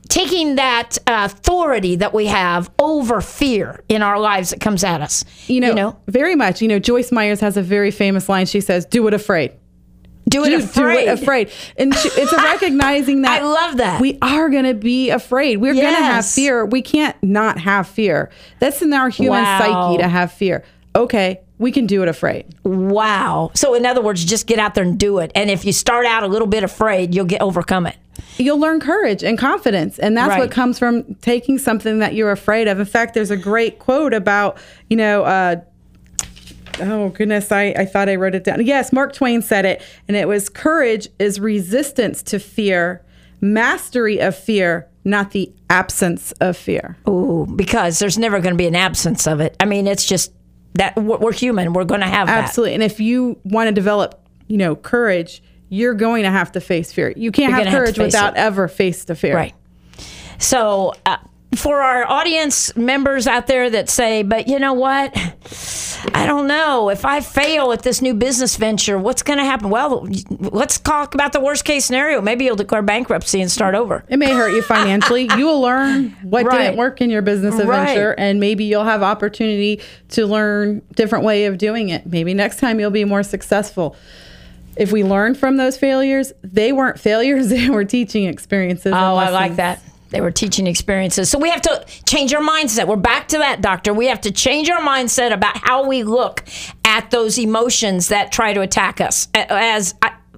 taking that uh, authority that we have over fear in our lives that comes at us. You know, very much. You know, Joyce Myers has a very famous line. She says, "Do it afraid." do it afraid. do it afraid. And she, it's a recognizing that I love that. we are going to be afraid. We're going to have fear. We can't not have fear. That's in our human Wow. psyche to have fear. Okay, we can do it afraid. Wow. So in other words, just get out there and do it. And if you start out a little bit afraid, you'll get overcome it. you'll learn courage and confidence and that's Right. what comes from taking something that you're afraid of in fact there's a great quote about you know uh oh goodness I, I thought i wrote it down yes mark twain said it and it was courage is resistance to fear mastery of fear not the absence of fear Ooh, because there's never going to be an absence of it. I mean, it's just that we're human. We're going to have that. absolutely and if you want to develop you know courage you're going to have to face fear you can't You're have gonna have courage without it. ever face the fear Right. So, uh, for our audience members out there that say, but you know what? I don't know. If I fail at this new business venture, what's going to happen? Well, let's talk about the worst case scenario. Maybe you'll declare bankruptcy and start over. It may hurt you financially. you will learn what Right. didn't work in your business Right. and maybe you'll have opportunity to learn different way of doing it. Maybe next time you'll be more successful. If we learn from those failures, they weren't failures; they were teaching experiences. Oh, I like that. They were teaching experiences. So we have to change our mindset. We're back to that, doctor. We have to change our mindset about how we look at those emotions that try to attack us as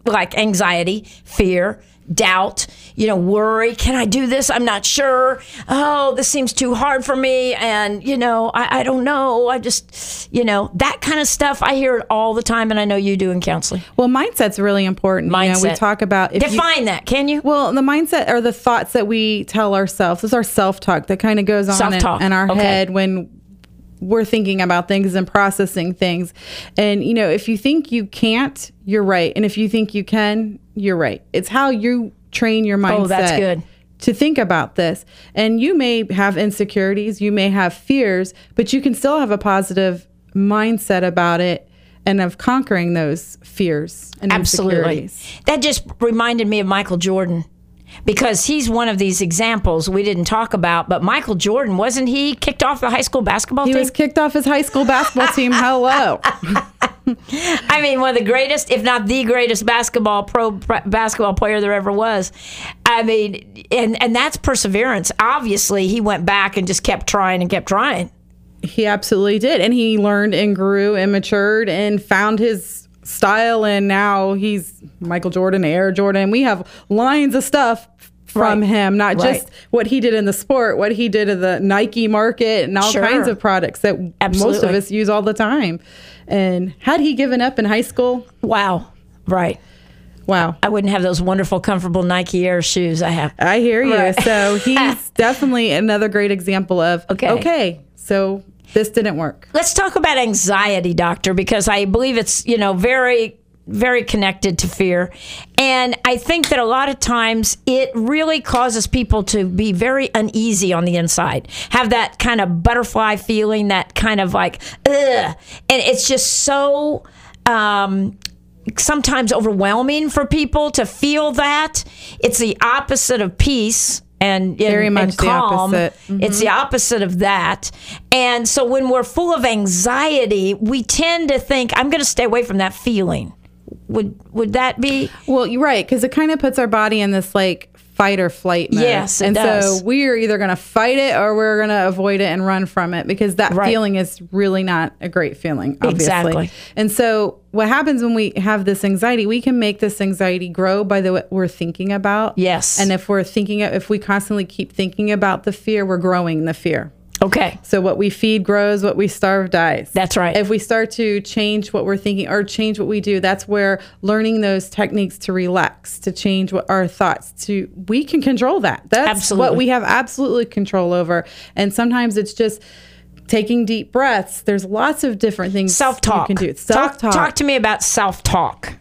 like anxiety, fear, doubt, you know, worry. Can I do this? I'm not sure. Oh, this seems too hard for me. And, you know, I, I don't know. I just, you know, that kind of stuff. I hear it all the time. And I know you do in counseling. Well, mindset's really important. Mindset. You know, we talk about if you- Define that, can you? Well, the mindset are the thoughts that we tell ourselves. This is our self talk that kind of goes on in, in our Okay. head when we're thinking about things and processing things. And, you know, if you think you can't, you're right. And if you think you can, you're right. It's how you train your mindset. Oh, that's good. To think about this. And you may have insecurities, you may have fears, but you can still have a positive mindset about it and of conquering those fears and Absolutely. insecurities. That just reminded me of Michael Jordan because he's one of these examples we didn't talk about. But Michael Jordan, wasn't he kicked off the high school basketball He team? He was kicked off his high school basketball team. Hello. I mean, one of the greatest, if not the greatest basketball pro basketball player there ever was. I mean, and and that's perseverance. Obviously, he went back and just kept trying and kept trying. He absolutely did. And he learned and grew and matured and found his style. And now he's Michael Jordan, Air Jordan. We have lines of stuff from Right. him, not Right. just what he did in the sport, what he did in the Nike market and all Sure. kinds of products that most of us use all the time. And had he given up in high school, Wow, right. wow. I wouldn't have those wonderful, comfortable Nike Air shoes I have. I hear you. Right. So he's definitely another great example of Okay. okay. So this didn't work. Let's talk about anxiety, doctor, because I believe it's, you know, very very connected to fear. And I think that a lot of times it really causes people to be very uneasy on the inside, have that kind of butterfly feeling, that kind of like, ugh. And it's just so. Um, sometimes overwhelming for people to feel that it's the opposite of peace and, Very and, much and the calm. opposite. Mm-hmm. It's the opposite of that. And so when we're full of anxiety, we tend to think, I'm going to stay away from that feeling. Would would that be? Well, you're right because it kind of puts our body in this like fight or flight mode. Yes, and does. so we are either going to fight it or we're going to avoid it and run from it because that Right. feeling is really not a great feeling. Obviously. Exactly. And so what happens when we have this anxiety? We can make this anxiety grow by the what we're thinking about. Yes. And if we're thinking, if we constantly keep thinking about the fear, we're growing the fear. Okay. So what we feed grows, what we starve dies. That's right. If we start to change what we're thinking or change what we do, that's where learning those techniques to relax, to change what our thoughts to we can control that. That's Absolutely. what we have absolutely control over. And sometimes it's just taking deep breaths. There's lots of different things Self talk. you can do. Talk, Self-talk. talk to me about self talk.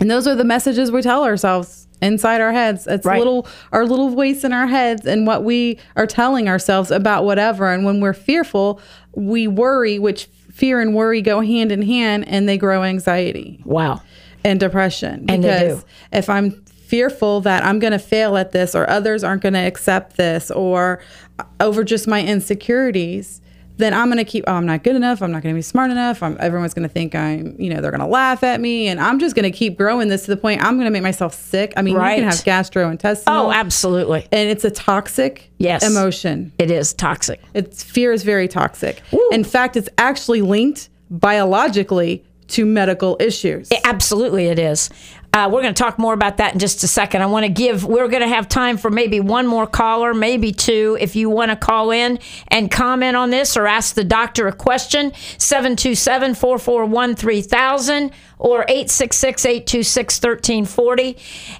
And those are the messages we tell ourselves inside our heads. It's Right. little our little voice in our heads and what we are telling ourselves about whatever. And when we're fearful, we worry, which fear and worry go hand in hand and they grow anxiety Wow. and depression. And they because do. if I'm fearful that I'm going to fail at this or others aren't going to accept this or over just my insecurities, then I'm to keep, oh, I'm not good enough. I'm not going to be smart enough. I'm, everyone's going to think I'm, you know, they're going to laugh at me. And I'm just going to keep growing this to the point I'm going to make myself sick. I mean, Right. you can have gastrointestinal. Oh, absolutely. And it's a toxic Yes. emotion. It is toxic. It's fear is very toxic. In fact, it's actually linked biologically to medical issues. Absolutely, it is. Uh, we're going to talk more about that in just a second. I want to give, we're going to have time for maybe one more caller, maybe two. If you want to call in and comment on this or ask the doctor a question, 727 441 3000 or 866 826 1340.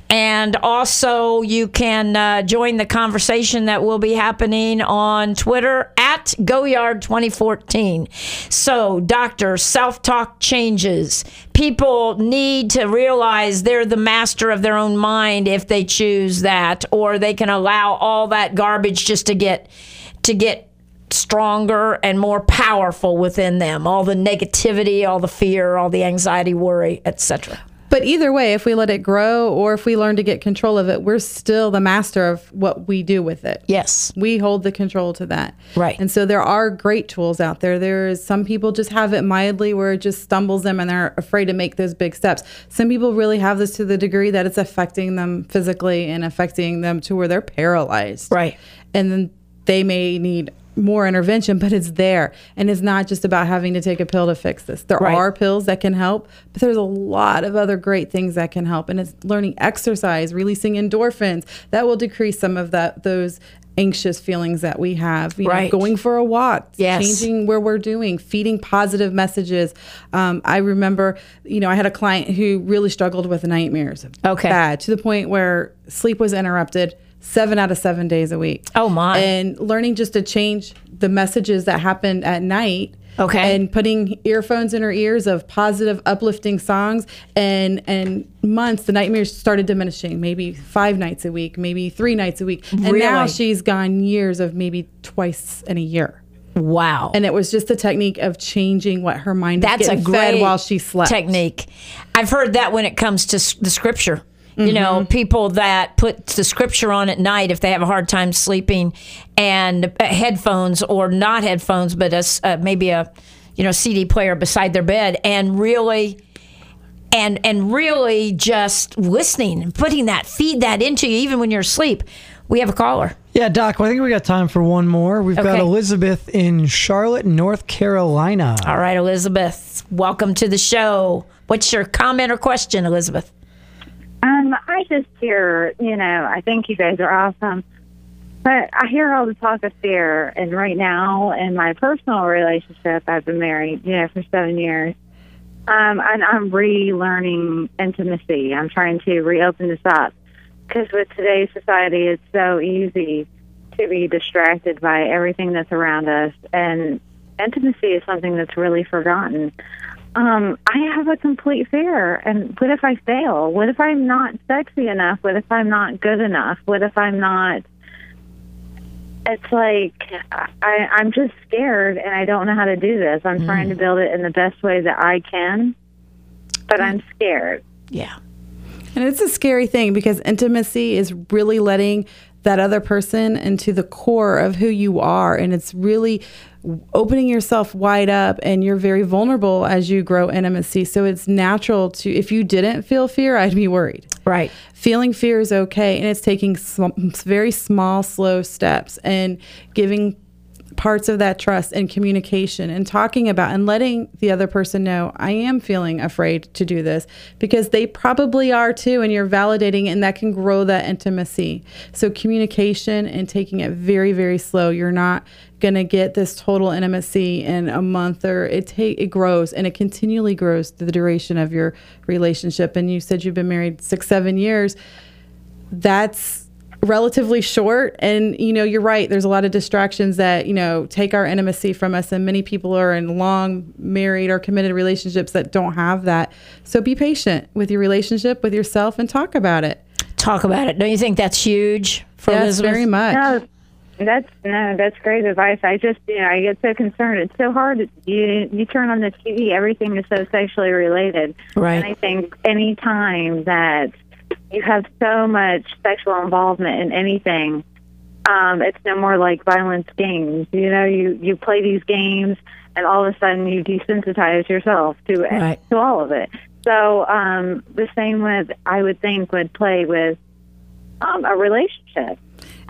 And also, you can uh, join the conversation that will be happening on Twitter at GoYard2014. So, doctor, self talk changes. People need to realize they're the master of their own mind if they choose that, or they can allow all that garbage just to get to get stronger and more powerful within them all the negativity all the fear all the anxiety worry etc But either way, if we let it grow or if we learn to get control of it, we're still the master of what we do with it. yes We hold the control to that. Right. And so there are great tools out there. There is some people just have it mildly where it just stumbles them and they're afraid to make those big steps. Some people really have this to the degree that it's affecting them physically and affecting them to where they're paralyzed. Right. And then they may need more intervention, but it's there. And it's not just about having to take a pill to fix this. There Right. are pills that can help, but there's a lot of other great things that can help. And it's learning exercise, releasing endorphins that will decrease some of that those anxious feelings that we have. You know, Right. going for a walk, Yes. changing where we're doing, feeding positive messages. Um, I remember, you know, I had a client who really struggled with nightmares. Okay. Bad to the point where sleep was interrupted seven out of seven days a week. Oh, my. And learning just to change the messages that happened at night. Okay. And putting earphones in her ears of positive, uplifting songs, and and months the nightmares started diminishing. Maybe five nights a week, maybe three nights a week, and now she's gone years of maybe twice in a year. wow And it was just the technique of changing what her mind That's a great while she slept. technique i've heard that when it comes to the scripture you Mm-hmm. know people that put the scripture on at night if they have a hard time sleeping and uh, headphones or not headphones but a, uh, maybe a you know cd player beside their bed and really and and really just listening and putting that feed that into you even when you're asleep we have a caller Yeah, Doc, well, I think we got time for one more. We've got Elizabeth in Charlotte, North Carolina. all right elizabeth welcome to the show what's your comment or question elizabeth Um, I just hear, you know, I think you guys are awesome, but I hear all the talk of fear. And right now, in my personal relationship, I've been married, you know, for seven years. Um, and I'm relearning intimacy. I'm trying to reopen this up because with today's society, it's so easy to be distracted by everything that's around us. And intimacy is something that's really forgotten. Um, I have a complete fear. And what if I fail? What if I'm not sexy enough? What if I'm not good enough? What if I'm not? It's like I, I'm just scared and I don't know how to do this. I'm trying to build it in the best way that I can, but I'm scared. Yeah. And it's a scary thing because intimacy is really letting that other person into the core of who you are. And it's really opening yourself wide up and you're very vulnerable as you grow intimacy. So it's natural to, if you didn't feel fear, I'd be worried. Right. Feeling fear is okay. And it's taking sm- very small, slow steps and giving parts of that trust and communication and talking about and letting the other person know I am feeling afraid to do this because they probably are too and you're validating and that can grow that intimacy. So communication and taking it very very slow. You're not going to get this total intimacy in a month or it take it grows and it continually grows through the duration of your relationship and you said you've been married 6 7 years. That's relatively short and you know you're right there's a lot of distractions that you know take our intimacy from us and many people are in long married or committed relationships that don't have that so be patient with your relationship with yourself and talk about it Talk about it. Don't you think that's huge for yes Elizabeth? very much No, that's no, that's great advice. I just, you know, I get so concerned. It's so hard. You you turn on the TV, everything is so sexually related. Right. And I think any time that you have so much sexual involvement in anything, um, it's no more like violence games. You know, you you play these games, and all of a sudden you desensitize yourself to Right. to all of it. So um, the same with I would think would play with um, a relationship.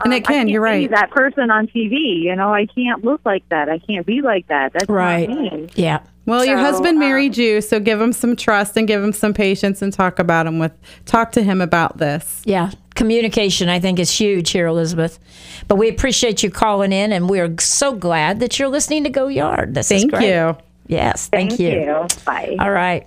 And Um, it can, can't you're right. That person on TV, you know, I can't look like that. I can't be like that. That's Right. Yeah. Well your So, husband um, married you so give him some trust and give him some patience and talk about him with talk to him about this Yeah. Communication, I think, is huge here, Elizabeth. But we appreciate you calling in, and we're so glad that you're listening to Go Yard. This is thank great. you Yes, thank, Thank you. Bye. All right.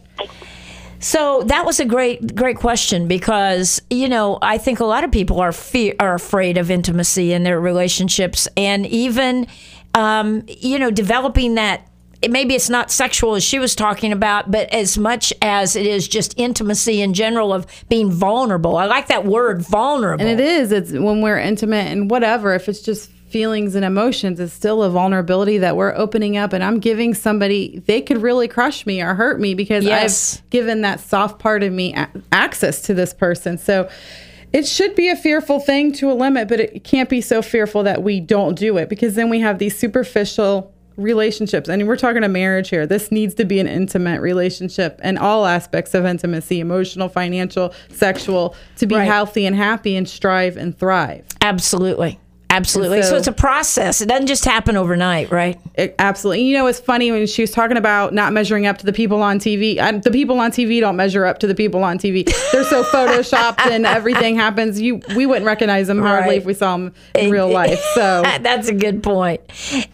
So that was a great, great question because you know I think a lot of people are fear are afraid of intimacy in their relationships, and even um, you know developing that. Maybe it's not sexual as she was talking about, but as much as it is just intimacy in general of being vulnerable. I like that word, vulnerable. And it is. It's when we're intimate and whatever. If it's just feelings and emotions, it's still a vulnerability that we're opening up. And I'm giving somebody, they could really crush me or hurt me because Yes. I've given that soft part of me a- access to this person. So it should be a fearful thing to a limit, but it can't be so fearful that we don't do it because then we have these superficial relationships. I mean, we're talking a marriage here. This needs to be an intimate relationship and all aspects of intimacy emotional, financial, sexual to be Right. healthy and happy and strive and thrive. Absolutely. Absolutely. So, so- it's a process. It doesn't just happen overnight, right? It, absolutely. You know, it's funny when she was talking about not measuring up to the people on TV. I, the people on TV don't measure up to the people on TV. They're so photoshopped and everything happens. You, we wouldn't recognize them hardly Right. if we saw them in real life. So that's a good point. point,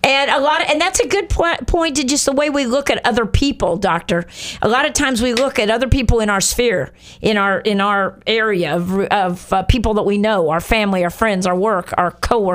and a lot, of, and that's a good po- point to just the way we look at other people, Doctor. A lot of times we look at other people in our sphere, in our in our area of, of uh, people that we know, our family, our friends, our work, our coworkers,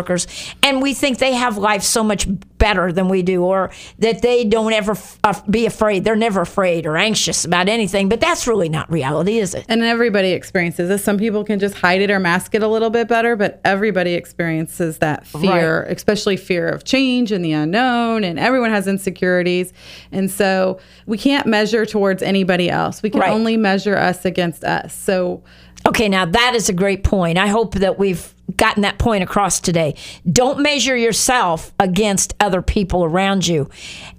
and we think they have life so much better than we do, or that they don't ever f- uh, be afraid. They're never afraid or anxious about anything. But that's really not reality, is it? And everybody experiences this. Some people can just hide it or mask it a little bit better, but everybody experiences that fear, especially fear of change and the unknown. And everyone has insecurities. And so we can't measure towards anybody else. We can Right. only measure us against us. So Okay, now that is a great point. I hope that we've gotten that point across today. Don't measure yourself against other people around you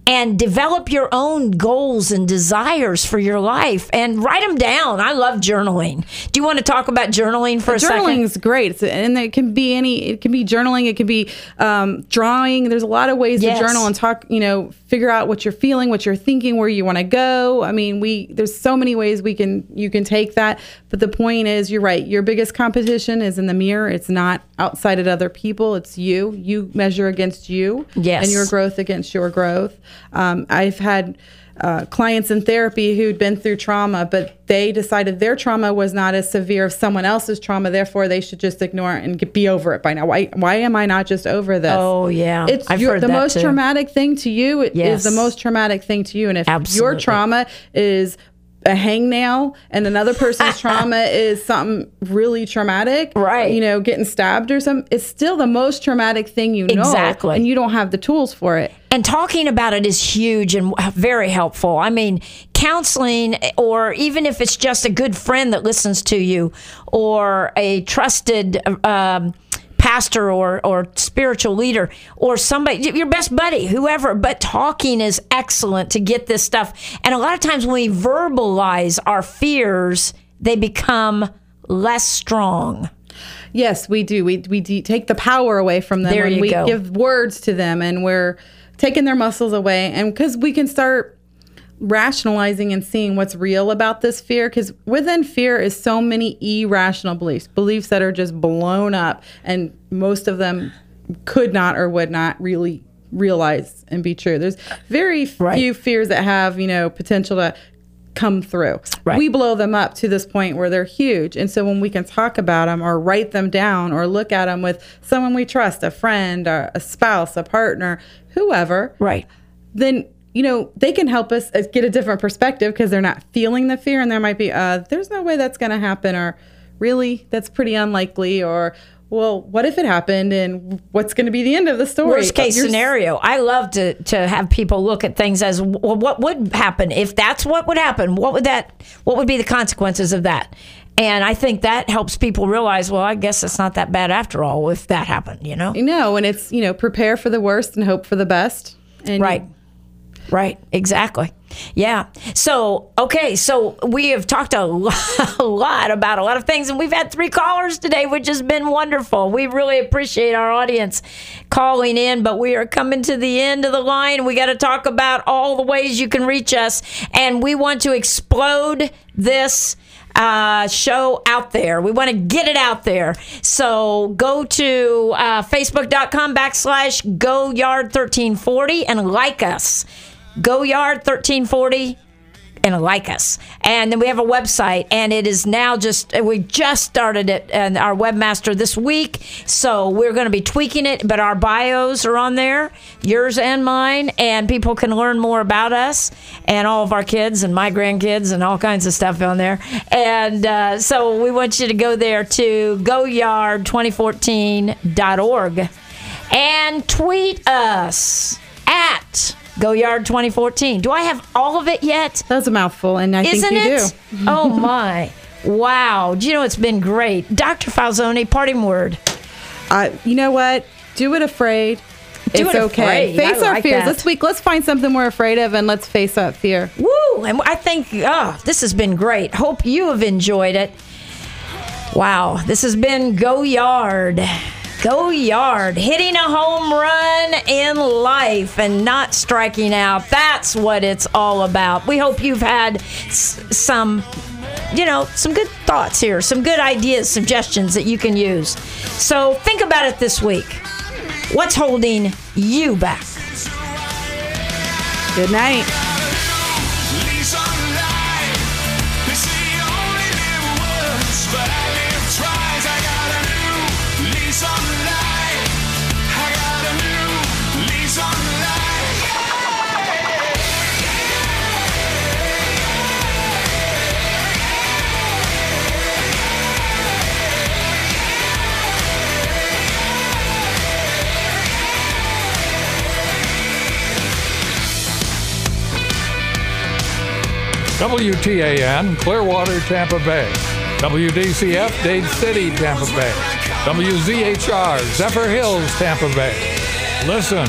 and develop your own goals and desires for your life and write them down. I love journaling. Do you want to talk about journaling for a second? journaling's great it's, and it can be any it can be journaling it can be um, drawing there's a lot of ways Yes. to journal and talk you know figure out what you're feeling what you're thinking where you want to go i mean we there's so many ways we can you can take that but the point is you're right your biggest competition is in the mirror it's not outside at other people it's you you measure against you Yes. and your growth against your growth um, i've had uh, clients in therapy who'd been through trauma, but they decided their trauma was not as severe as someone else's trauma. Therefore, they should just ignore it and get, be over it by now. Why? Why am I not just over this? Oh, yeah. it's I've your- heard the most too. traumatic thing to you is Yes. the most traumatic thing to you, and if Absolutely. your trauma is a hangnail and another person's trauma is something really traumatic Right. you know getting stabbed or something it's still the most traumatic thing you know Exactly. and you don't have the tools for it And talking about it is huge and very helpful. I mean, counseling, or even if it's just a good friend that listens to you, or a trusted um, pastor or, or spiritual leader, or somebody, your best buddy, whoever. But talking is excellent to get this stuff. And a lot of times when we verbalize our fears, they become less strong. Yes, we do. We we de- take the power away from them There you we go. give words to them, and we're taking their muscles away. And because we can start rationalizing and seeing what's real about this fear, because within fear is so many irrational beliefs, beliefs that are just blown up, and most of them could not or would not really realize and be true. There's very Right. few fears that have you know potential to come through. Right. We blow them up to this point where they're huge. And so when we can talk about them or write them down or look at them with someone we trust, a friend, or a spouse, a partner, whoever, Right. then you know they can help us uh, get a different perspective because they're not feeling the fear and there might be uh there's no way that's going to happen or really that's pretty unlikely or well what if it happened and what's going to be the end of the story worst case scenario. I love to to have people look at things as well, what would happen if that's what would happen. What would that? What would be the consequences of that? And I think that helps people realize. Well, I guess it's not that bad after all if that happened. You know, you know and it's you know prepare for the worst and hope for the best and right? Right, exactly. Yeah. So, okay, so we have talked a lot about a lot of things, and we've had three callers today, which has been wonderful. We really appreciate our audience calling in, but we are coming to the end of the line. We got to talk about all the ways you can reach us, and we want to explode this uh, show out there. We want to get it out there. So go to uh, facebook.com backslash go yard 1340 and like us. Go yard 1340 and like us. And then we have a website, and it is now just, we just started it, and our webmaster this week. So we're going to be tweaking it, but our bios are on there, yours and mine, and people can learn more about us and all of our kids and my grandkids and all kinds of stuff on there. And uh, so we want you to go there to goyard2014.org and tweet us at goyard2014. Do I have all of it yet? That's a mouthful, and I Isn't think you it? do. oh my. Wow. Do you know it's been great? Dr. Falzoni, parting word. Uh, you know what? Do it afraid. Do it's it okay. afraid. I Face our like fears. that. This week, let's find something we're afraid of and let's face that fear. Woo! And I think, oh, this has been great. Hope you have enjoyed it. Wow. This has been Go Yard. Go Yard. Hitting a home run in life and not striking out. That's what it's all about. We hope you've had some. You know, some good thoughts here, some good ideas, suggestions that you can use. So think about it this week. What's holding you back? Good night. WTAN, Clearwater, Tampa Bay. WDCF, Dade City, Tampa Bay. WZHR, Zephyrhills, Tampa Bay. Listen,